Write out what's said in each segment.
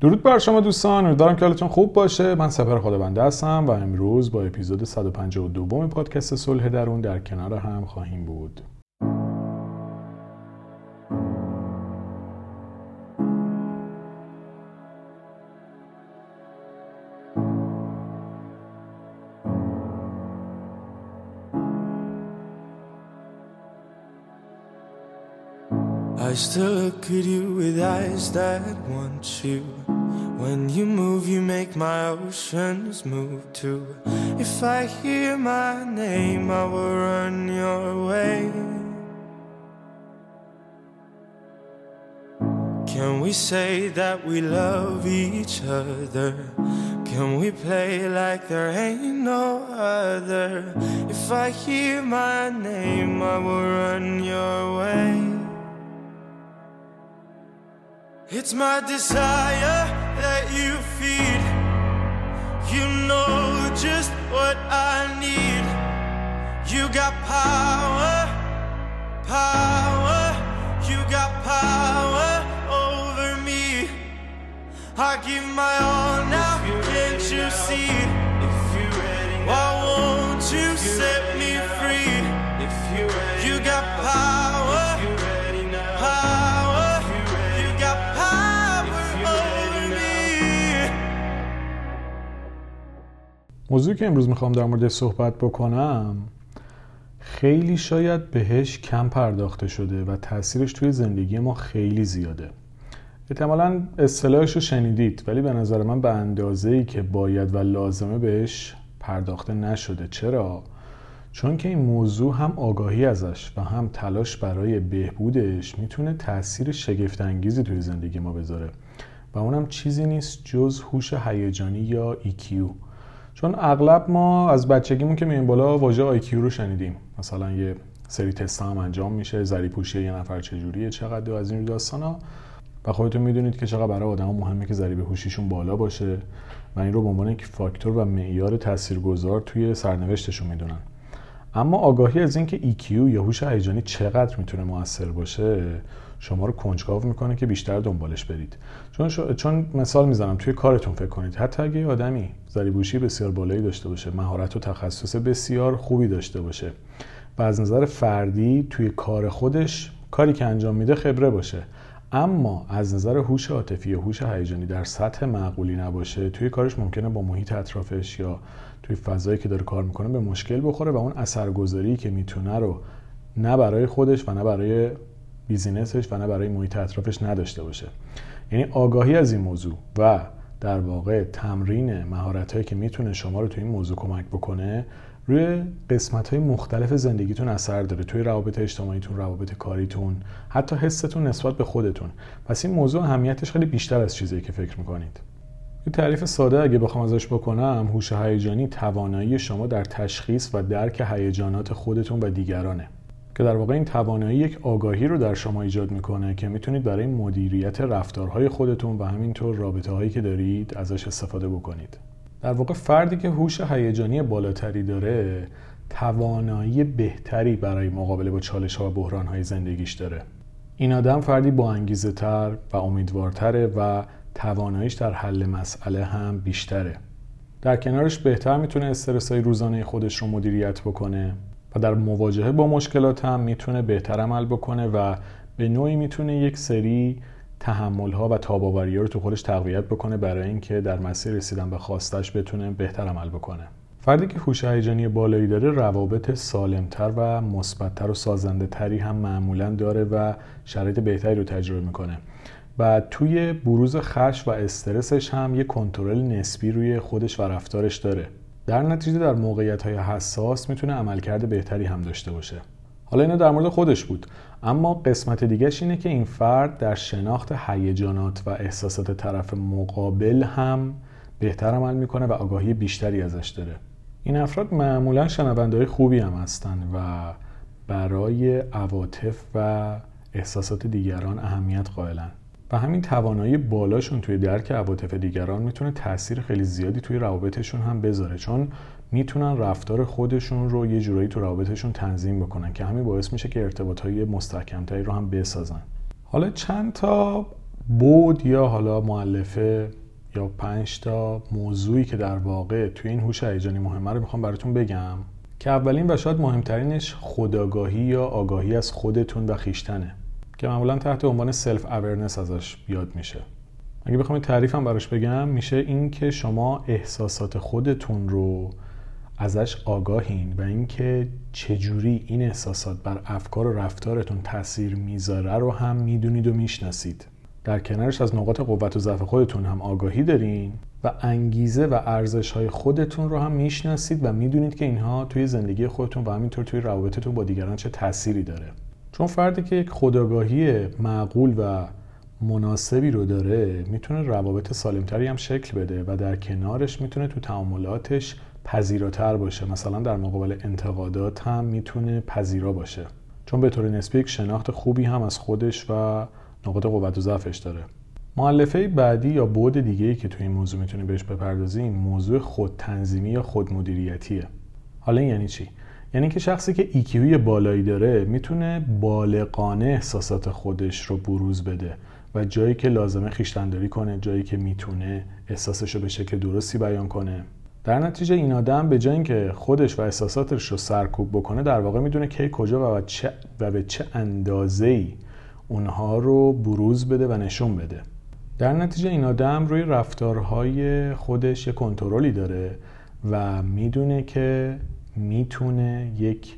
درود بر شما دوستان امیدوارم که حالتون خوب باشه. من سپر خدابنده هستم و امروز با اپیزود 152 پادکست صلح درون در کنار هم خواهیم بود. Look at you with eyes that want you. When you move, you make my oceans move too. If I hear my name, I will run your way. Can we say that we love each other? Can we play like there ain't no other? If I hear my name, I will run your way. It's my desire that you feed. You know just what I need. You got power, power. You got power over me. I give my all now, can't you see? Why won't موضوعی که امروز می‌خوام در موردش صحبت بکنم خیلی شاید بهش کم پرداخته شده و تاثیرش توی زندگی ما خیلی زیاده. احتمالا اصطلاحش رو شنیدید ولی به نظر من به اندازه ای که باید و لازمه بهش پرداخته نشده. چرا؟ چون که این موضوع هم آگاهی ازش و هم تلاش برای بهبودش می‌تونه تاثیر شگفت انگیزی توی زندگی ما بذاره. و اونم چیزی نیست جز هوش هیجانی یا EQ چون اغلب ما از بچگیمون که میایم بالا واژه IQ رو شنیدیم. مثلا یه سری تست هم انجام میشه زری پوشی یه نفر چجوریه چقدر از این داستانا. و خودتون می‌دونید که چقدر برای آدم مهمه که ضریب هوشیشون بالا باشه. و این رو به عنوان یک فاکتور و معیار تاثیرگذار توی سرنوشتشون می‌دونن. اما آگاهی از اینکه EQ یا هوش هیجانی چقدر می‌تونه موثر باشه شما رو کنجکاو می‌کنه که بیشتر دنبالش برید. چون ش... چون مثال می‌زنم توی کارتون فکر کنید حتی اگه آدمی ضریبوشی بسیار بالایی داشته باشه مهارت و تخصص بسیار خوبی داشته باشه و از نظر فردی توی کار خودش کاری که انجام میده خبره باشه اما از نظر هوش عاطفی یا هوش هیجانی در سطح معقولی نباشه توی کارش ممکنه با محیط اطرافش یا توی فضایی که داره کار می‌کنه به مشکل بخوره و اون اثرگذاری که می‌تونه رو نه برای خودش و نه برای بیزینسش و نه برای محیط اطرافش نداشته باشه. یعنی آگاهی از این موضوع و در واقع تمرین مهارت هایی که می‌تونه شما رو توی این موضوع کمک بکنه روی قسمت های مختلف زندگیتون اثر داره. توی روابط اجتماعیتون روابط کاریتون حتی حستون نسبت به خودتون. پس این موضوع اهمیتش خیلی بیشتر از چیزی که فکر می‌کنید. یه تعریف ساده اگه بخوام ازش بکنم هوش هیجانی توانایی شما در تشخیص و درک هیجانات خودتون و دیگرانه. که در واقع این توانایی یک آگاهی رو در شما ایجاد می‌کنه که می‌تونید برای مدیریت رفتارهای خودتون و همینطور رابطه هایی که دارید ازش استفاده بکنید. در واقع فردی که هوش هیجانی بالاتری داره توانایی بهتری برای مقابله با چالش ها و بحران های زندگیش داره. این آدم فردی با انگیزه تر و امیدوارتره و تواناییش در حل مسئله هم بیشتره. در کنارش بهتر می‌تونه استرس های روزانه خودش رو مدیریت بکنه. و در مواجهه با مشکلات هم می‌تونه بهتر عمل بکنه و به نوعی می‌تونه یک سری تحمل ها و تاباوری ها رو تو خودش تقویت بکنه برای اینکه در مسیر رسیدن به خواستش بتونه بهتر عمل بکنه. فردی که هوش هیجانی بالایی داره روابط سالمتر و مثبتتر و سازنده تری هم معمولا داره و شرایط بهتری رو تجربه می‌کنه. و توی بروز خش و استرسش هم یه کنترل نسبی روی خودش و رفتارش داره. در نتیجه در موقعیت های حساس می‌تونه عملکرد بهتری هم داشته باشه. حالا اینا در مورد خودش بود. اما قسمت دیگهش اینه که این فرد در شناخت هیجانات و احساسات طرف مقابل هم بهتر عمل می‌کنه و آگاهی بیشتری ازش داره. این افراد معمولا شنونده خوبی هم هستن و برای عواطف و احساسات دیگران اهمیت قائلن. و همین توانایی بالاشون توی درک عواطف دیگران می‌تونه تاثیر خیلی زیادی توی روابطشون هم بذاره چون می‌تونن رفتار خودشون رو یه جورایی تو روابطشون تنظیم بکنن که همین باعث میشه که ارتباطهای مستحکمتری رو هم بسازن. حالا چند تا بعد یا حالا مؤلفه یا پنج تا موضوعی که در واقع توی این هوش هیجانی مهمه رو می‌خوام براتون بگم که اولین و شاید مهمترینش خودآگاهی یا آگاهی از خودتون و خویشتنه. که معمولا تحت عنوان self-awareness ازش یاد میشه. اگه بخوام تعریفم براش بگم میشه این که شما احساسات خودتون رو ازش آگاهین و اینکه چجوری این احساسات بر افکار و رفتارتون تاثیر می‌ذاره رو هم می‌دونید و می‌شناسید. در کنارش از نقاط قوت و ضعف خودتون هم آگاهی دارین و انگیزه و ارزش های خودتون رو هم می‌شناسید و می‌دونید که اینها توی زندگی خودتون و همینطور توی روابطتون با دیگران چه تأثیری داره. چون فردی که یک خداگاهی معقول و مناسبی رو داره می‌تونه روابط سالمتری هم شکل بده و در کنارش می‌تونه تو تعاملاتش پذیراتر باشه. مثلا در مقابل انتقادات هم می‌تونه پذیرا باشه. چون به طور نسبی یک شناخت خوبی هم از خودش و نقاط قوت و ضعفش داره. معلفه بعدی یا بود دیگه ای که توی این موضوع می‌تونیم بهش بپردازیم موضوع خودتنظیمی یا خودمدیریتیه. حالا این یعنی چی؟ یعنی که شخصی که ایکیوی بالایی داره می‌تونه بالغانه احساسات خودش رو بروز بده و جایی که لازمه خیشتنداری کنه جایی که می‌تونه احساسش رو به شکل درستی بیان کنه. در نتیجه این آدم به جای اینکه خودش و احساساتش رو سرکوب بکنه در واقع می‌دونه کی کجا و, چه و به چه اندازه ای اونها رو بروز بده و نشون بده. در نتیجه این آدم روی رفتارهای خودش یه کنترلی داره و می‌دونه که می‌تونه یک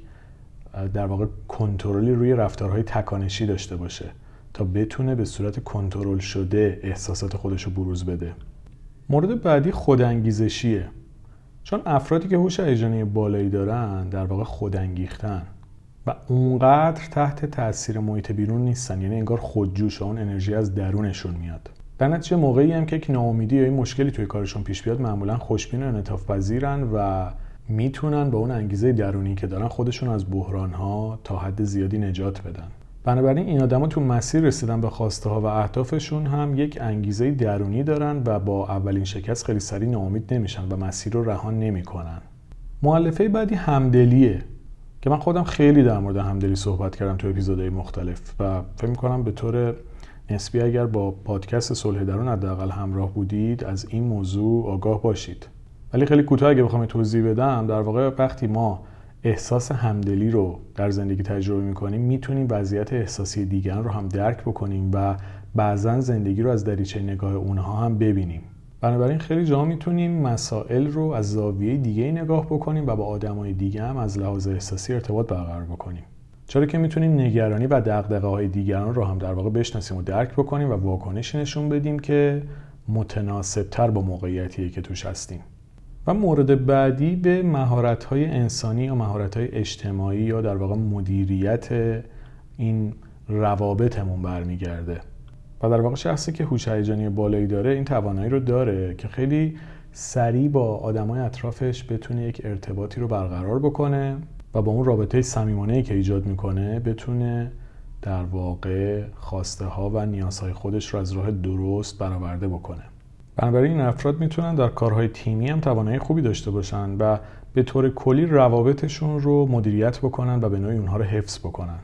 در واقع کنترلی روی رفتارهای تکانشی داشته باشه تا بتونه به صورت کنترل شده احساسات خودش رو بروز بده. مورد بعدی خودانگیزشیه. چون افرادی که هوش هیجانی بالایی دارن در واقع خودانگیختن و اونقدر تحت تاثیر محیط بیرون نیستن یعنی انگار خودجوش اون انرژی از درونشون میاد. در نتیجه موقعی هم که یک ناامیدی یا مشکلی توی کارشون پیش بیاد معمولا خوشبین و انعطاف پذیرن و می‌تونن با اون انگیزه درونی که دارن خودشون از بحران ها تا حد زیادی نجات بدن. بنابراین این آدما تو مسیر رسیدن به خواسته ها و اهدافشون هم یک انگیزه درونی دارن و با اولین شکست خیلی سریع ناامید نمیشن و مسیر رو رها نمی‌کنن. مؤلفه بعدی همدلیه که من خودم خیلی در مورد همدلی صحبت کردم تو اپیزودهای مختلف و فکر می‌کنم به طور نسبی اگر با پادکست صلح درون حداقل همراه بودید از این موضوع آگاه باشید. ولی خیلی کوتاه اگه بخوام توضیح بدم در واقع وقتی ما احساس همدلی رو در زندگی تجربه می‌کنیم می‌تونیم وضعیت احساسی دیگران رو هم درک بکنیم و بعضا زندگی رو از دریچه نگاه اونها هم ببینیم. بنابراین خیلی جا می‌تونیم مسائل رو از زاویه دیگه نگاه بکنیم و با آدمای دیگه هم از لحاظ احساسی ارتباط برقرار بکنیم. چرا که می‌تونیم نگرانی و دقدقه های دیگران رو هم در واقع بشناسیم و درک بکنیم و واکنشی نشون بدیم که متناسبتر با موقعیتیه که توش هستیم. و مورد بعدی به مهارت های انسانی یا مهارت های اجتماعی یا در واقع مدیریت این روابطمون برمیگرده. و در واقع شخصی که هوش هیجانی بالایی داره این توانایی رو داره که خیلی سریع با آدمای اطرافش بتونه یک ارتباطی رو برقرار بکنه و با اون رابطه صمیمانه که ایجاد می‌کنه بتونه در واقع خواسته ها و نیازهای خودش رو از راه درست برآورده بکنه. بنابراین این افراد می‌تونن در کارهای تیمی هم توانایی خوبی داشته باشن و به طور کلی روابطشون رو مدیریت بکنن و به نوعی اونها رو حفظ بکنن.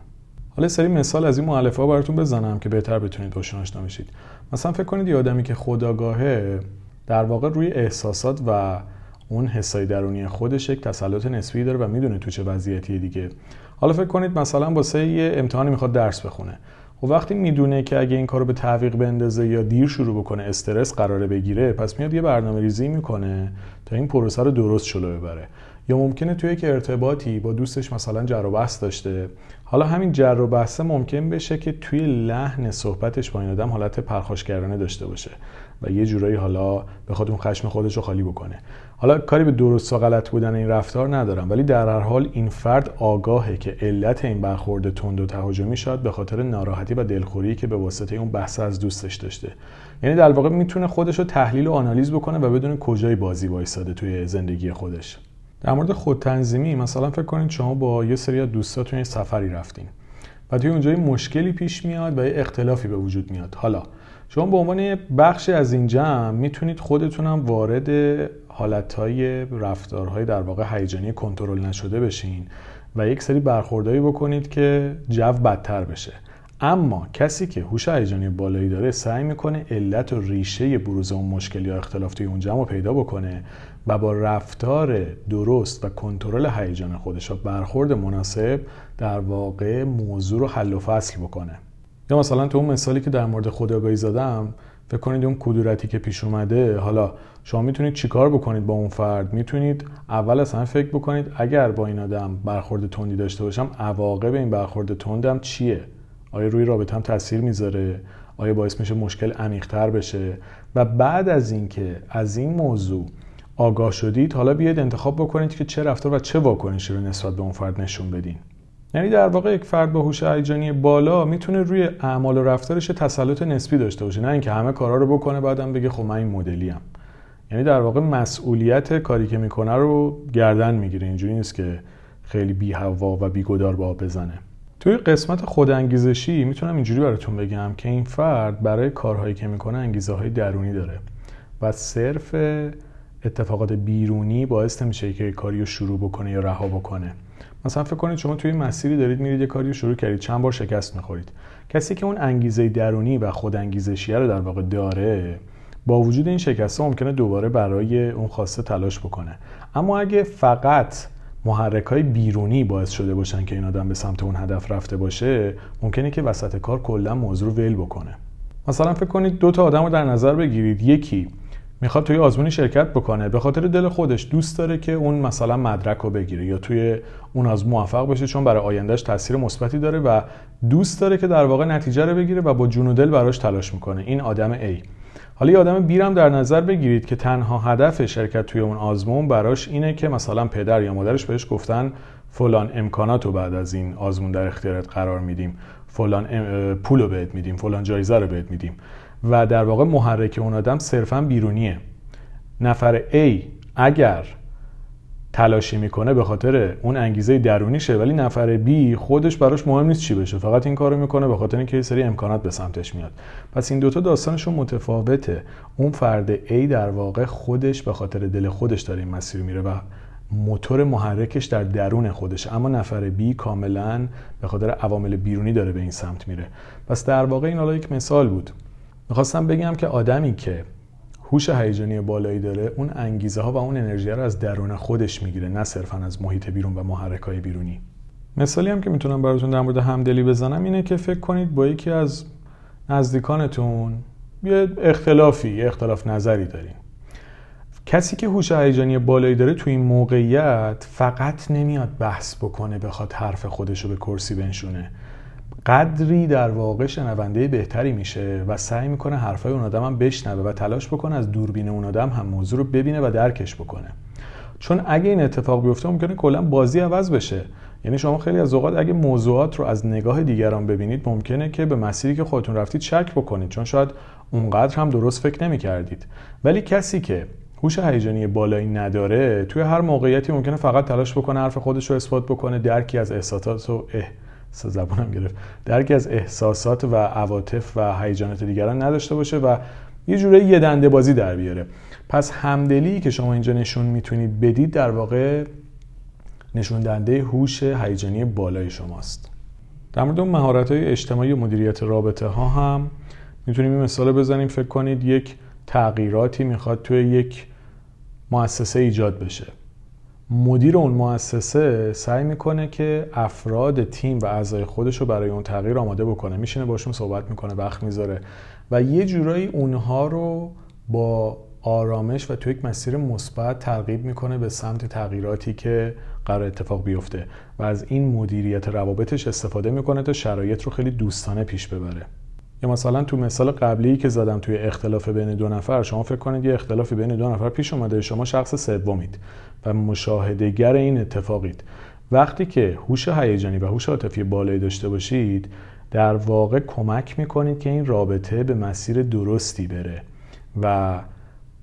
حالا سری مثال از این مؤلفه ها براتون بزنم که بهتر بتونید باشون آشنا بشید. مثلا فکر کنید یه آدمی که خداگاهه در واقع روی احساسات و اون حسای درونی خودش یک تسلط نسبی داره و می‌دونه تو چه وضعیتی دیگه. حالا فکر کنید مثلا واسه یه امتحانی می‌خواد درس بخونه. و وقتی می‌دونه که اگه این کارو به تعویق بندازه یا دیر شروع بکنه استرس قراره بگیره پس میاد یه برنامه ریزی می‌کنه تا این پروسه رو درست شلو ببره. یا ممکنه توی یک ارتباطی با دوستش مثلا جر و بحث داشته. حالا همین جر و بحثه ممکن بشه که توی لحن صحبتش با این آدم حالت پرخاشگرانه داشته باشه و یه جورایی حالا بخواد اون خشم خودش رو خالی بکنه. حالا کاری به درست و غلط بودن این رفتار ندارم ولی در هر حال این فرد آگاهه که علت این برخورد تند و تهاجمی شاید به خاطر ناراحتی و دلخوری که به واسطه اون بحث از دوستش داشته. یعنی در واقع می‌تونه خودش رو تحلیل و آنالیز بکنه و بدون کجای بازی وایساده توی زندگی خودش. در مورد خودتنظیمی مثلا فکر کنید شما با یه سری از دوستاتون یه سفری رفتین و توی اونجا مشکلی پیش میاد و یه اختلافی به وجود میاد. حالا شما به عنوان بخشی از این جمع می‌تونید خودتونم وارد حالتهای رفتارهای در واقع هیجانی کنترل نشده بشین و یک سری برخوردهایی بکنید که جو بدتر بشه. اما کسی که هوش هیجانی بالایی داره سعی می‌کنه علت و ریشه بروز اون مشکل یا اختلاف توی اون جمع پیدا بکنه و با رفتار درست و کنترل هیجان خودش و برخورد مناسب در واقع موضوع رو حل و فصل بکنه. یا مثلا تو اون مثالی که در مورد خداگاهی زدم فکر کنید اون کدورتی که پیش اومده حالا شما می‌تونید چیکار بکنید با اون فرد؟ می‌تونید اول اصلا فکر بکنید اگر با این آدم برخورد تندی داشته باشم عواقب این برخورد تندم چیه؟ آیا روی رابطم تاثیر می‌ذاره؟ آیا باعث میشه مشکل عمیقتر بشه؟ و بعد از اینکه از این موضوع آگاه شدید حالا بیاید انتخاب بکنید که چه رفتار و چه واکنشی رو نسبت به اون فرد نشون بدین. یعنی در واقع یک فرد با هوش هیجانی بالا می‌تونه روی اعمال و رفتارش تسلط نسبی داشته باشه. نه اینکه همه کارا رو بکنه بعدم بگه خب من این مدلی ام. یعنی در واقع مسئولیت کاری که می‌کنه رو گردن می‌گیره. اینجوری نیست که خیلی بی هوا و بی گدار با بزنه. توی قسمت خودانگیزشی می‌تونم اینجوری براتون بگم که این فرد برای کارهایی که می‌کنه انگیزه های درونی داره و صرف اتفاقات بیرونی باعث نمیشه که کاری رو شروع بکنه یا رها بکنه. مثلا فکر کنید شما توی مسیری دارید میرید یه کاری رو شروع کردید چند بار شکست می‌خورید. کسی که اون انگیزه درونی و خود انگیزشیه رو در واقع داره با وجود این شکسته ممکنه دوباره برای اون خواسته تلاش بکنه. اما اگه فقط محرک های بیرونی باعث شده باشن که این آدم به سمت اون هدف رفته باشه ممکنه که وسط کار کلا موضوع رو ول بکنه. مثلا فکر کنید دو تا آدم رو در نظر بگیرید. یکی می‌خواد توی آزمونی شرکت بکنه. به خاطر دل خودش دوست داره که اون مثلا مدرک رو بگیره یا توی اون آزمون موفق بشه چون برای آیندهش تاثیر مثبتی داره و دوست داره که در واقع نتیجه رو بگیره و با جون و دل براش تلاش می‌کنه. این آدم A. حالا یه آدم بیرم در نظر بگیرید که تنها هدف شرکت توی اون آزمون براش اینه که مثلا پدر یا مادرش بهش گفتن فلان امکانات رو بعد از این آزمون در اختیارت قرار میدیم فلان پول رو بهت میدیم فلان جایزه رو بهت میدیم. و در واقع محرک اون آدم صرفا بیرونیه. نفر A اگر تلاشی می‌کنه به خاطر اون انگیزه درونیشه ولی نفر B خودش براش مهم نیست چی بشه. فقط این کارو می‌کنه به خاطر اینکه سری امکانات به سمتش میاد. پس این دوتا داستانشون متفاوته. اون فرد A در واقع خودش به خاطر دل خودش داره این مسیر میره و موتور محرکش در درون خودش. اما نفر B کاملا به خاطر عوامل بیرونی داره به این سمت میره. پس در واقع این حالا یک مثال بود. می‌خواستم بگم که آدمی که هوش هیجانی بالایی داره اون انگیزه ها و اون انرژی رو از درون خودش می‌گیره نه صرفا از محیط بیرون و محرک های بیرونی. مثالی هم که می‌تونم براتون در مورد همدلی بزنم اینه که فکر کنید با یکی از نزدیکانتون یه اختلافی یه اختلاف نظری دارین. کسی که هوش هیجانی بالایی داره تو این موقعیت فقط نمیاد بحث بکنه بخواد حرف خودش رو به کرسی بنشونه. قدری در واقع شنونده بهتری میشه و سعی می‌کنه حرفای اون آدم هم بشنوه و تلاش بکنه از دوربین اون آدم هم موضوع رو ببینه و درکش بکنه. چون اگه این اتفاق بیفته ممکنه کلا بازی عوض بشه. یعنی شما خیلی از اوقات اگه موضوعات رو از نگاه دیگران ببینید ممکنه که به مسیری که خودتون رفتید شک بکنید چون شاید اونقدر هم درست فکر نمی کردید ولی کسی که هوش هیجانی بالایی نداره توی هر موقعیتی ممکنه فقط تلاش بکنه حرف خودش رو اثبات بکنه درکی از احساسات و زبونم گرفت. درکی از احساسات و عواطف و هیجانات دیگران نداشته باشه و یه جوره یه دنده بازی در بیاره. پس همدلی که شما اینجا نشون می‌تونید بدید در واقع نشون دنده هوش هیجانی بالای شماست. در مورد مهارت های اجتماعی و مدیریت رابطه ها هم می‌تونیم این مثال بزنیم. فکر کنید یک تغییراتی می‌خواد توی یک مؤسسه ایجاد بشه. مدیر اون مؤسسه سعی می‌کنه که افراد تیم و اعضای خودش رو برای اون تغییر آماده بکنه. میشینه باشون صحبت می‌کنه وقت می‌ذاره. و یه جورایی اونها رو با آرامش و تو یک مسیر مثبت ترغیب می‌کنه به سمت تغییراتی که قرار اتفاق بیفته. و از این مدیریت روابطش استفاده می‌کنه تا شرایط رو خیلی دوستانه پیش ببره. یا مثلا تو مثال قبلی که زدم توی اختلاف بین دو نفر شما فکر کنید یه اختلافی بین دو نفر پیش اومده شما شخص سومید و مشاهدهگر این اتفاقید. وقتی که هوش هیجانی و هوش عاطفی بالایی داشته باشید در واقع کمک می‌کنید که این رابطه به مسیر درستی بره و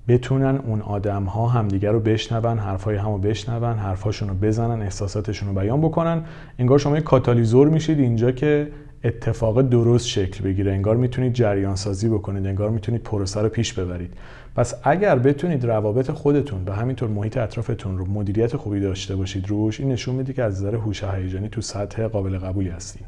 بتونن اون آدم ها همدیگر رو بشنون حرفای همو بشنون حرفاشون رو بزنن احساساتشون رو بیان بکنن. انگار شما یه کاتالیزور میشید اینجا که اتفاق درست شکل بگیره. انگار می‌تونید جریان سازی بکنید انگار می‌تونید پروسه رو پیش ببرید. پس اگر بتونید روابط خودتون و همینطور محیط اطرافتون رو مدیریت خوبی داشته باشید روش این نشون میده که از نظر هوش هیجانی تو سطح قابل قبولی هستین.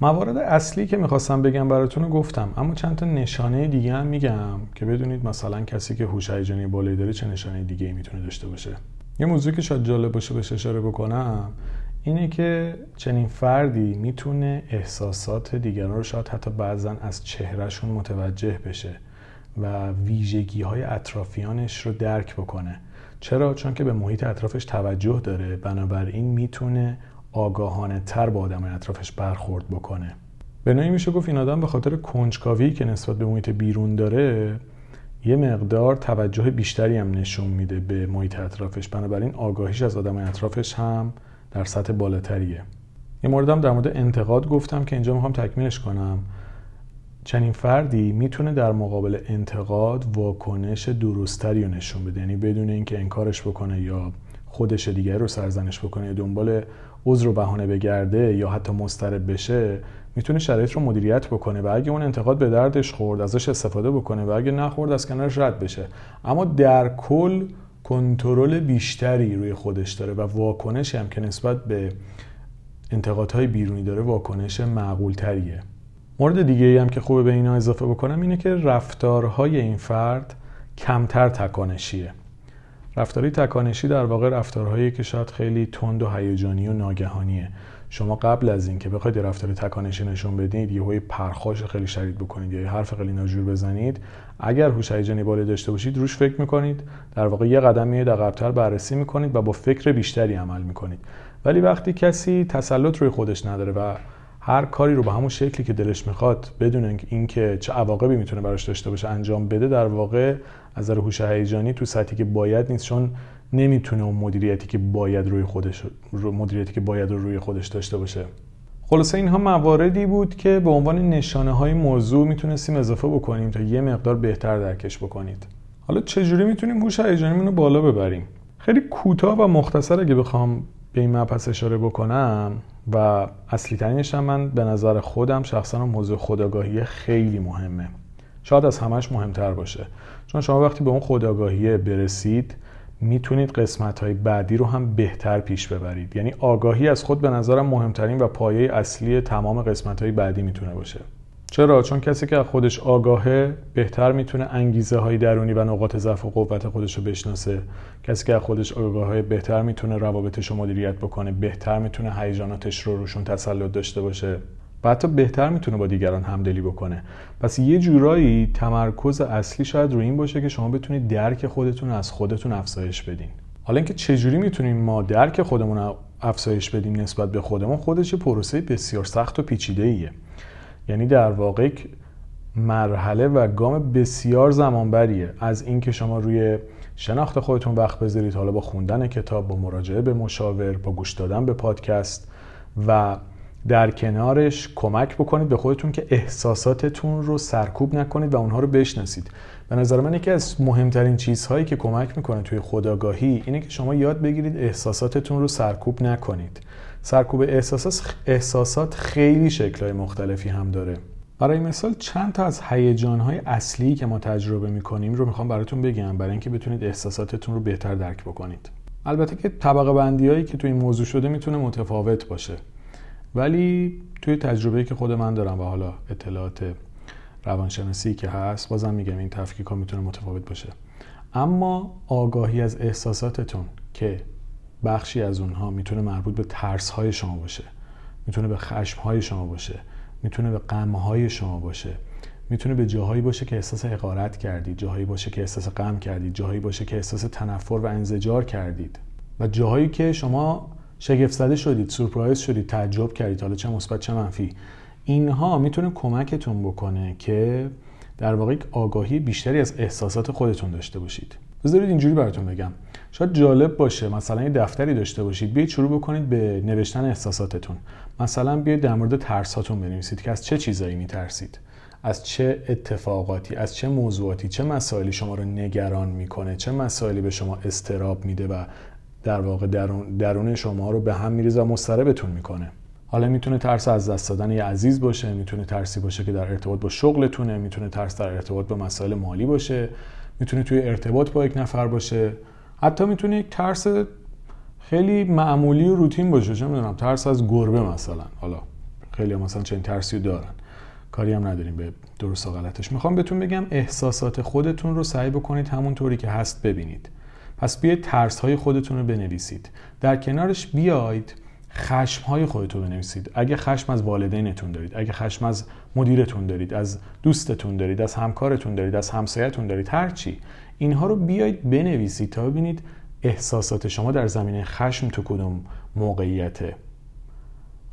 موارد اصلی که می‌خواستم بگم براتون رو گفتم اما چند تا نشانه دیگه هم میگم که بدونید مثلا کسی که هوش هیجانی بالایی داره چه نشانه دیگه ای می‌تونه داشته باشه. یه موضوعی که شاید جالب باشه بهش اشاره بکنم اینه که چنین فردی می‌تونه احساسات دیگران رو شاید حتی بعضا از چهرهشون متوجه بشه و ویژگی های اطرافیانش رو درک بکنه. چرا؟ چون که به محیط اطرافش توجه داره. بنابراین می‌تونه آگاهانه تر با آدم اطرافش برخورد بکنه. به نوعی میشه گفت این آدم به خاطر کنجکاوی که نسبت به محیط بیرون داره یه مقدار توجه بیشتری هم نشون میده به محیط اطرافش. بنابراین آگاهیش از آدم اطرافش هم در سطح بالاتریه. یه موردم در مورد انتقاد گفتم که اینجا می‌خوام تکمیلش کنم. چنین فردی می‌تونه در مقابل انتقاد واکنش درستری رو نشون بده. یعنی بدون اینکه انکارش بکنه یا خودش دیگر رو سرزنش بکنه یا دنبال عذر و بهانه بگرده یا حتی مضطرب بشه می‌تونه شرایط رو مدیریت بکنه و اگه اون انتقاد به دردش خورد ازش استفاده بکنه و اگه نخورد از کنارش رد بشه. اما در کل کنترل بیشتری روی خودش داره و واکنشی هم که نسبت به انتقادهای بیرونی داره واکنش معقول تریه مورد دیگه ای هم که خوبه به اینا اضافه بکنم اینه که رفتارهای این فرد کمتر تکانشیه. رفتاری تکانشی در واقع رفتارهایی که شاید خیلی تند و هیجانی و ناگهانیه. شما قبل از اینکه بخواید رفتار تکانشی نشون بدید یه هوی پرخاش خیلی شدید بکنید یا یه حرف خیلی ناجور بزنید اگر هوش هیجانی بالا داشته باشید روش فکر می‌کنید. در واقع یه قدم میاد عقبتر بررسی می‌کنید و با فکر بیشتری عمل می‌کنید. ولی وقتی کسی تسلط روی خودش نداره و هر کاری رو به همون شکلی که دلش می‌خواد بدون اینکه چه عواقبی می‌تونه براش داشته باشه انجام بده در واقع از نظر هوش هیجانی تو سطحی که باید نیست چون نمی‌تونه اون مدیریتی که باید روی خودش مدیریتی که باید رو روی خودش داشته باشه. خلاصه اینها مواردی بود که به عنوان نشانه های موضوع می‌تونستیم اضافه بکنیم تا یه مقدار بهتر درکش بکنید. حالا چجوری می‌تونیم هوش هیجانیمون رو بالا ببریم؟ خیلی کوتاه و مختصر اگه بخوام به این مبحث اشاره بکنم و اصلی ترینش هم من به نظر خودم شخصا موضوع خداگاهی خیلی مهمه. شاید از همش مهمتر باشه. چون شما وقتی به اون خداگاهی برسید می‌تونید قسمت های بعدی رو هم بهتر پیش ببرید. یعنی آگاهی از خود به نظرم مهمترین و پایه اصلی تمام قسمت های بعدی می‌تونه باشه. چرا؟ چون کسی که خودش آگاهه بهتر می‌تونه انگیزه های درونی و نقاط ضعف و قوت خودش رو بشناسه. کسی که خودش آگاهه بهتر می‌تونه روابطش رو مدیریت بکنه. بهتر می‌تونه هیجاناتش رو روشون تسلط داشته باشه. و حتی بهتر می‌تونه با دیگران همدلی بکنه. پس یه جورایی تمرکز اصلی شاید روی این باشه که شما بتونید درک خودتون از خودتون افزایش بدین. حالا اینکه چجوری می‌تونیم ما درک خودمون افزایش بدیم نسبت به خودمون خودش پروسه بسیار سخت و پیچیده ایه یعنی در واقع مرحله و گام بسیار زمانبریه. از اینکه شما روی شناخت خودتون وقت بذارید حالا با خوندن کتاب با مراجعه به مشاور با گوش دادن به پادکست و در کنارش کمک بکنید به خودتون که احساساتتون رو سرکوب نکنید و اونها رو بشناسید. به نظر من یکی از مهمترین چیزهایی که کمک می‌کنه توی خداگاهی اینه که شما یاد بگیرید احساساتتون رو سرکوب نکنید. سرکوب احساسات, احساسات خیلی شکلهای مختلفی هم داره. برای مثال چند تا از هیجانهای اصلی که ما تجربه می‌کنیم رو می‌خوام براتون بگم برای اینکه بتونید احساساتتون رو بهتر درک بکنید. البته که طبقه بندی هایی که توی این موضوع شده می‌تونه متفاوت باشه. ولی توی تجربه که خود من دارم و حالا اطلاعات روانشناسی که هست بازم میگم این تفکیک ها می‌تونه متفاوت باشه. اما آگاهی از احساساتتون که بخشی از اونها می‌تونه مربوط به ترس های شما باشه می‌تونه به خشم های شما باشه می‌تونه به غم های شما باشه می‌تونه به جاهایی باشه که احساس حقارت کردید جاهایی باشه که احساس غم کردید جاهایی باشه که احساس تنفر و انزجار کردید. و جاهایی که شما شگفت زده شدید سورپرایز شدید تعجب کردید حالا چه مثبت چه منفی. اینها می‌تونه کمکتون بکنه که در واقع آگاهی بیشتری از احساسات خودتون داشته باشید. بذارید اینجوری براتون بگم. شاید جالب باشه مثلا یه دفتری داشته باشید بیاید شروع بکنید به نوشتن احساساتتون. مثلا بیاید در مورد ترساتون بنویسید که از چه چیزایی میترسید. از چه اتفاقاتی از چه موضوعاتی چه مسائلی شما رو نگران می‌کنه چه مسائلی به شما استراب میده و در واقع درون, درون شما رو به هم میریزه و مضطربتون می‌کنه. حالا می‌تونه ترس از دست دادن یه عزیز باشه می‌تونه ترسی باشه که در ارتباط با شغلتونه می‌تونه ترس در ارتباط با مسائل مالی باشه می‌تونه توی ارتباط با یک نفر باشه. حتی می‌تونه یک ترس خیلی معمولی و روتین باشه. چه می‌دونم ترس از گربه مثلا. حالا خیلی هم مثلا چنین ترسی دارن. کاری هم نداریم به درست و غلطش. می‌خوام بهتون بگم احساسات خودتون رو سعی بکنید همونطوری که هست ببینید. پس بیاید ترس های خودتون رو بنویسید. در کنارش بیاید خشم های خودتون بنویسید. اگه خشم از والدینتون دارید اگه خشم از مدیرتون دارید از دوستتون دارید از همکارتون دارید از همسایتون دارید هر چی اینها رو بیاید بنویسید تا ببینید احساسات شما در زمینه خشم تو کدوم موقعیته.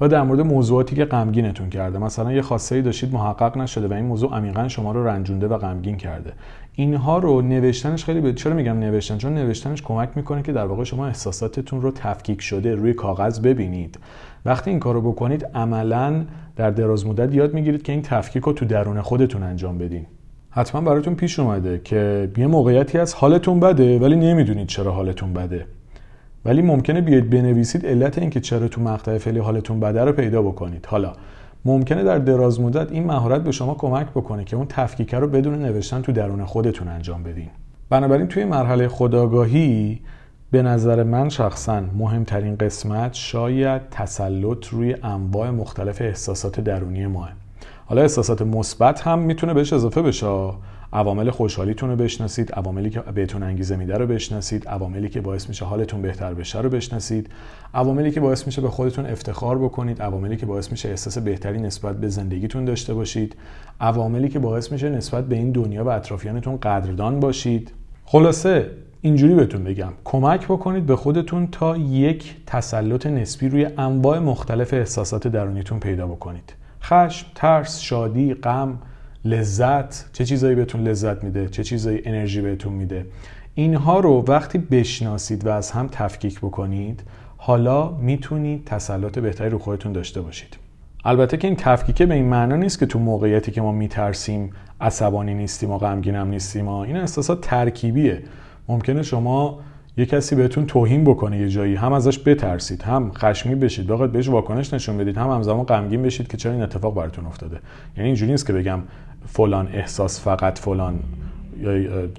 و در مورد موضوعاتی که غمگینتون کرده. مثلا یه ای داشتید محقق نشده و این موضوع عمیقا شما رو رنجونده و غمگین کرده. اینها رو نوشتنش خیلی به چرا میگم نوشتن؟ چون نوشتنش کمک می‌کنه که در واقع شما احساساتتون رو تفکیک شده روی کاغذ ببینید. وقتی این کارو بکنید عملا در دراز مدت یاد می‌گیرید که این تفکیک رو تو درون خودتون انجام بدین. حتما براتون پیش اومده که یه موقعیتی از حالتون بده ولی نمی‌دونید چرا حالتون بده. ولی ممکنه بیاید بنویسید علت اینکه چرا تو مقطع فعلی حالتون بده رو پیدا بکنید. حالا ممکنه در دراز مدت این مهارت به شما کمک بکنه که اون تفکیک رو بدون نوشتن تو درون خودتون انجام بدین. بنابراین توی مرحله خداگاهی به نظر من شخصا مهمترین قسمت شاید تسلط روی انواع مختلف احساسات درونی ماه. حالا احساسات مثبت هم می‌تونه بهش اضافه بشه. عوامل خوشحالیتون رو بشناسید عواملی که بهتون انگیزه میده رو بشناسید عواملی که باعث میشه حالتون بهتر بشه رو بشناسید. عواملی که باعث میشه به خودتون افتخار بکنید عواملی که باعث میشه احساس بهتری نسبت به زندگیتون داشته باشید. عواملی که باعث میشه نسبت به این دنیا و اطرافیانتون قدردان باشید. خلاصه اینجوری بهتون بگم. کمک بکنید به خودتون تا یک تسلط نسبی روی انواع مختلف احساسات درونیتون پیدا بکنید. خشم، ترس، شادی، غم، لذت چه چیزایی بهتون لذت میده؟ چه چیزایی انرژی بهتون میده؟ اینها رو وقتی بشناسید و از هم تفکیک بکنید حالا می‌تونید تسلط بهتری رو خودتون داشته باشید. البته که این تفکیکه به این معنا نیست که تو موقعیتی که ما میترسیم عصبانی نیستیم و غمگینم نیستیم این احساسات ترکیبیه. ممکنه شما یه کسی بهتون توهین بکنه یه جایی هم ازش بترسید هم خشمی بشید. بخواید بهش واکنش نشون بدید هم همزمان غمگین بشید که چرا این اتفاق براتون افتاده. یعنی اینجوری نیست که بگم فلان احساس فقط فلان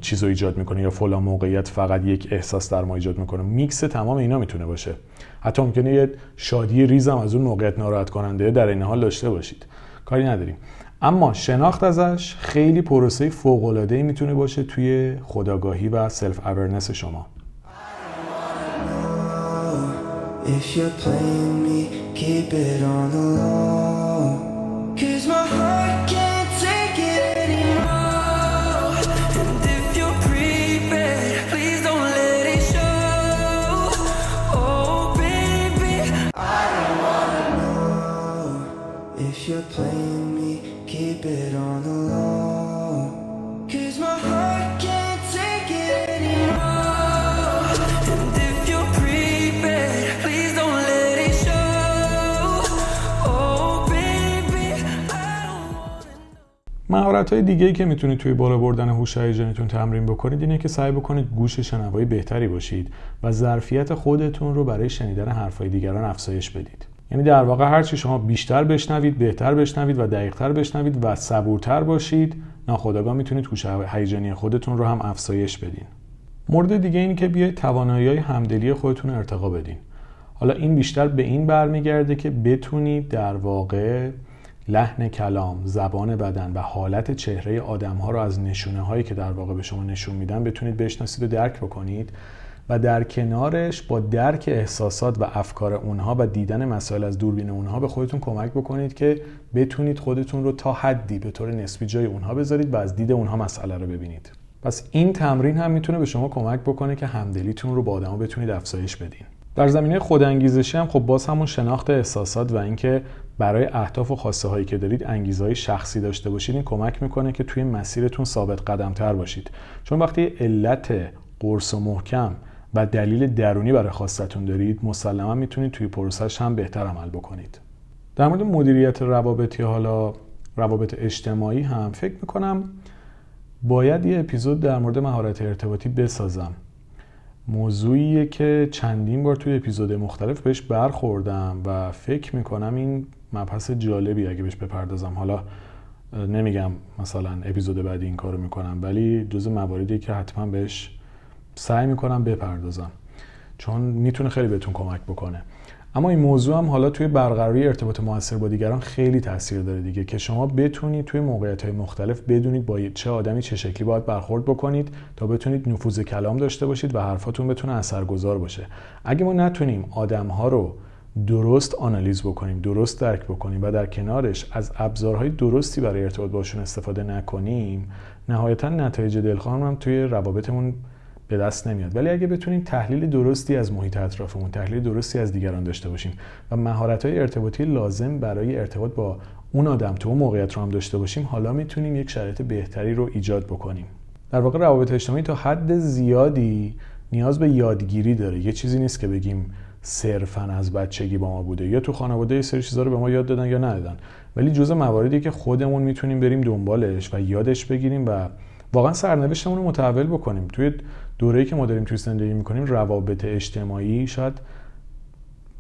چیز رو ایجاد می‌کنه یا فلان موقعیت فقط یک احساس در ما ایجاد می‌کنه. میکس تمام اینا می‌تونه باشه. حتی ممکنه یه شادی ریزم از اون موقعیت ناراحت کننده در عین حال داشته باشید. کاری نداریم. اما شناخت ازش خیلی پروسه فوق العاده می‌تونه باشه توی خودآگاهی و self-awareness شما. If you're playing me, keep it on the low. مهارت های دیگه ای که می‌تونید توی بالا بردن هوش هیجانیتون تمرین بکنید اینه که سعی بکنید گوش شنوایی بهتری باشید و ظرفیت خودتون رو برای شنیدن حرفهای دیگران افزایش بدید. یعنی در واقع هرچی شما بیشتر بشنوید بهتر بشنوید و دقیقتر بشنوید و صبورتر باشید ناخودآگاه می‌تونید هوش هیجانی خودتون رو هم افزایش بدین. مورد دیگه اینه که بیاید توانایی همدلی خودتون ارتقا بدین. حالا این بیشتر به این برمیگرده که بتونید در واقع لحن کلام، زبان بدن و حالت چهره آدم ها رو از نشونه هایی که در واقع به شما نشون میدن بتونید بشناسید و درک بکنید و در کنارش با درک احساسات و افکار اونها و دیدن مسائل از دوربین اونها به خودتون کمک بکنید که بتونید خودتون رو تا حدی به طور نسبی جای اونها بذارید و از دید اونها مسئله رو ببینید. پس این تمرین هم می‌تونه به شما کمک بکنه که همدلیتون رو با آدما بتونید افزایش بدین. در زمینه خودانگیزشی هم خب باز همون شناخت احساسات و اینکه برای اهداف و خواسته هایی که دارید انگیزه های شخصی داشته باشید این کمک می‌کنه که توی مسیرتون ثابت قدم تر باشید. چون وقتی علت قرص و محکم و دلیل درونی برای خواستتون دارید مسلما می‌تونید توی پروسش هم بهتر عمل بکنید. در مورد مدیریت روابطی حالا روابط اجتماعی هم فکر می‌کنم باید یه اپیزود در مورد مهارت ارتباطی بسازم. موضوعیه که چندین بار توی اپیزود مختلف بهش برخوردم و فکر می‌کنم این مبحث جالبی اگه بهش بپردازم. حالا نمیگم مثلا اپیزود بعدی این کارو می‌کنم ولی جز مواردی که حتما بهش سعی می‌کنم بپردازم. چون می‌تونه خیلی بهتون کمک بکنه. اما این موضوع هم حالا توی برقراری ارتباط موثر با دیگران خیلی تاثیر داره دیگه که شما بتونید توی موقعیت های مختلف بدونید با چه آدمی چه شکلی باید برخورد بکنید تا بتونید نفوذ کلام داشته باشید و حرفاتون بتونه اثرگذار باشه. اگه ما نتونیم آدم ها رو درست آنالیز بکنیم درست درک بکنیم و در کنارش از ابزارهای درستی برای ارتباط باشون استفاده نکنیم نهایتا نتایج دلخواه هم توی روابطمون به دست نمیاد. ولی اگه بتونیم تحلیل درستی از محیط اطرافمون تحلیل درستی از دیگران داشته باشیم و مهارت های ارتباطی لازم برای ارتباط با اون آدم تو اون موقعیت رو هم داشته باشیم حالا می‌تونیم یک شرایط بهتری رو ایجاد بکنیم. در واقع روابط اجتماعی تا حد زیادی نیاز به یادگیری داره. یه چیزی نیست که بگیم صرفا از بچگی با ما بوده. یا تو خانواده یه سری چیزا رو به ما یاد دادن یا ندادن. ولی جزء مواردی که خودمون می‌تونیم بریم دنبالش و یادش بگیریم و واقعا سرنوشتمون رو متحول بکنیم. توی دوره‌ای که ما داریم توی زندگی می‌کنیم روابط اجتماعی شاید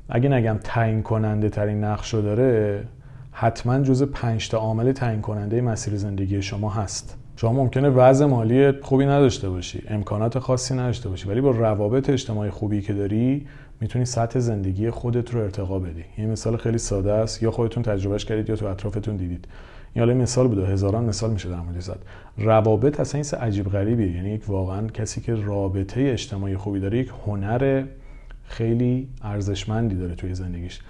اگه نگم تعیین کننده ترین نقش رو داره حتما جز پنج تا عامل تعیین کننده مسیر زندگی شما هست. شما ممکنه وضع مالی خوبی نداشته باشی امکانات خاصی نداشته باشی ولی با روابط اجتماعی خوبی که داری می‌تونی سطح زندگی خودت رو ارتقا بدی. یه مثال خیلی ساده است یا خودتون تجربهش کردید یا تو اطرافتون دیدید. این حالا مثال بوده هزاران مثال میشه در مورد زد. روابط اصلا این عجیب غریبیه یعنی یک واقعا کسی که رابطه اجتماعی خوبی داره یک هنر خیلی ارزشمندی داره توی زندگیش.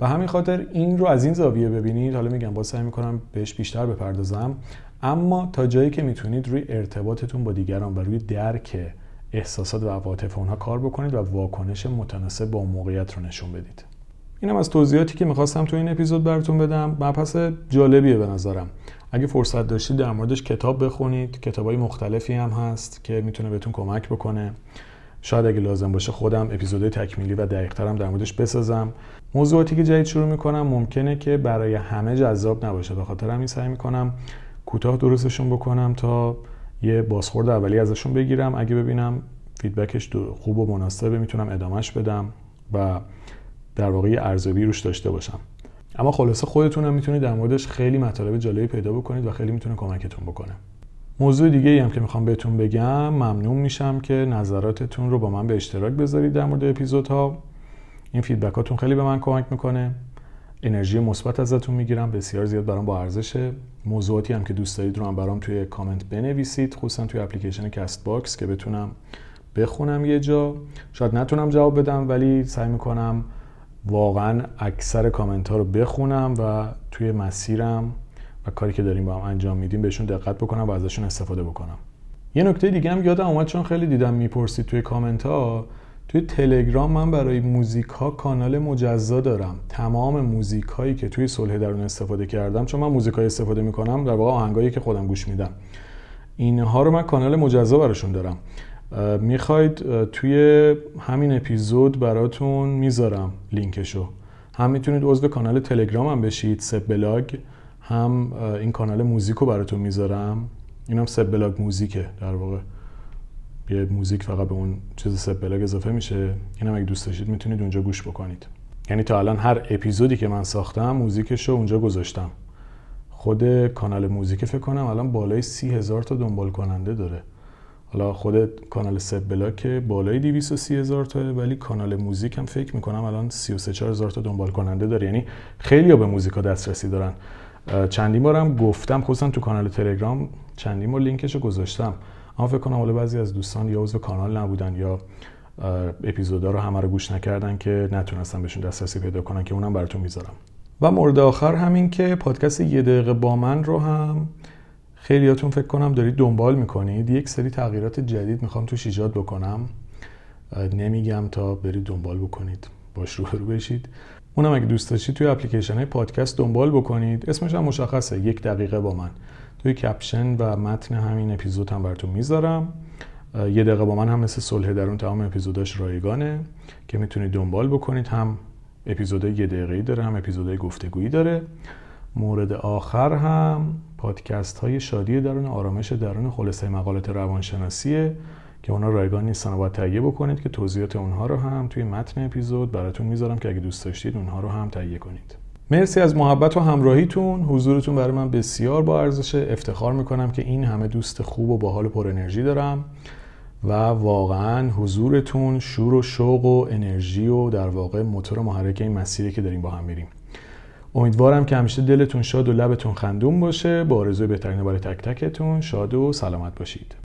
و همین خاطر این رو از این زاویه ببینید حالا میگم با سعی می‌کنم بهش بیشتر بپردازم. اما تا جایی که می‌تونید روی ارتباطتون با دیگران و روی درک احساسات و عواطف اونها کار بکنید و واکنش متناسب با موقعیت رو نشون بدید. اینم از توضیحاتی که می‌خواستم تو این اپیزود براتون بدم. مبحث جالبیه به نظرم. اگه فرصت داشتید در موردش کتاب بخونید. کتابای مختلفی هم هست که می‌تونه بهتون کمک بکنه. شاید اگه لازم باشه خودم اپیزودهای تکمیلی و دقیقترم در موردش بسازم. موضوعاتی که جدید شروع می‌کنم ممکنه که برای همه جذاب نباشه. به خاطر همین سعی می‌کنم کوتاه درستشون بکنم تا یه بازخورد اولی ازشون بگیرم. اگه ببینم feedback ش خوب و مناسبه می‌تونم ادامهش بدم و در واقع ارزیابی روش داشته باشم. اما خلاصه خودتون هم می‌تونید در موردش خیلی مطالب جالبی پیدا بکنید و خیلی می‌تونه کمکتون بکنه. موضوع دیگه ای هم که می‌خوام بهتون بگم ممنون میشم که نظراتتون رو با من به اشتراک بذارید در مورد اپیزودها. این feedback اتون خیلی به من کمک می‌کنه. انرژی مثبت ازتون می‌گیرم. بسیار زیاد برام با ارزشه موضوعاتی هم که دوست دارید رو هم برام توی کامنت بنویسید خصوصا توی اپلیکیشن Castbox که بتونم بخونم یه جا. شاید نتونم جواب بدم ولی سعی می‌کنم واقعا اکثر کامنت ها رو بخونم و توی مسیرم و کاری که داریم با هم انجام میدیم بهشون دقت بکنم و ازشون استفاده بکنم. یه نکته دیگه هم یادم اومد چون خیلی دیدم می‌پرسید توی کامنت ها توی تلگرام من برای موزیک ها کانال مجزا دارم. تمام موزیک هایی که توی صلح درون استفاده کردم چون من موزیک هایی استفاده می‌کنم در واقع آهنگایی که خودم گوش میدم. اینها رو من کانال مجزا براشون دارم. می‌خواید توی همین اپیزود براتون می‌ذارم لینکشو. هم می‌تونید عضو کانال تلگرام هم بشید سب بلاگ. هم این کانال موزیک رو براتون می‌ذارم. اینم سب بلاگ موزیکه. در واقع یه موزیک فقط به اون چیز سب بلاگ اضافه میشه. اینم اگه دوست داشتید می‌تونید اونجا گوش بکنید. یعنی تا الان هر اپیزودی که من ساختم موزیکش رو اونجا گذاشتم. خود کانال موزیک فکر کنم الان بالای سی هزار تا دنبال کننده داره. حالا خود کانال سب بلاگ بالای 230 هزار تا ولی کانال موزیک هم فکر می‌کنم الان 33 هزار تا دنبال کننده داره. یعنی خیلی ها به موزیک ها دسترسی دارن. چندین بارم گفتم خصوصا تو کانال تلگرام چندین بار لینکش رو گذاشتم. اما فکر کنم حالا بعضی از دوستان یا عضو کانال نبودن یا اپیزودا رو همه رو گوش نکردن که نتونستن بهشون دسترسی پیدا کنن که اونم براتون می‌ذارم. و مورد آخر همین که پادکست یه دقیقه با من رو هم خیلیاتون فکر کنم دارید دنبال می‌کنید. یک سری تغییرات جدید می‌خوام توش ایجاد بکنم. نمیگم تا برید دنبال بکنید. باش رو بشید. اونم اگه دوست داشتید توی اپلیکیشن های پادکست دنبال بکنید. اسمش هم مشخصه. یک دقیقه با من. توی کپشن و متن همین اپیزود هم براتون می‌ذارم. یه دقیقه با من هم مثل صلح درون تمام اپیزوداش رایگانه که می‌تونید دنبال بکنید. هم اپیزودهای یه دقیقه‌ای داره هم اپیزودهای گفتگویی داره. مورد آخر هم پادکست های شادی درون آرامش درون خلاصه مقالات روانشناسیه که اونا رایگان نیستن و باید تهیه بکنید که توضیحات اونها رو هم توی متن اپیزود براتون می‌ذارم که اگه دوست داشتید اونها رو هم تهیه کنید. مرسی از محبت و همراهیتون. حضورتون برای من بسیار با ارزشه. افتخار می‌کنم که این همه دوست خوب و باحال پر انرژی دارم و واقعا حضورتون شور و شوق و انرژی و در واقع موتور محرک این مسیری که داریم با هم میریم. امیدوارم که همیشه دلتون شاد و لبتون خندون باشه. با آرزوی بهترین برای تک تکتون شاد و سلامت باشید.